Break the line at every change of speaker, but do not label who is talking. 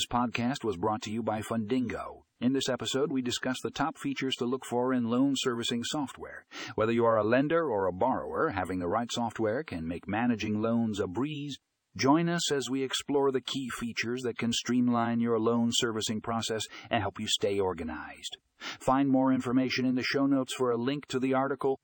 This podcast was brought to you by Fundingo. In this episode, we discuss the top features to look for in loan servicing software. Whether you are a lender or a borrower, having the right software can make managing loans a breeze. Join us as we explore the key features that can streamline your loan servicing process and help you stay organized. Find more information in the show notes for a link to the article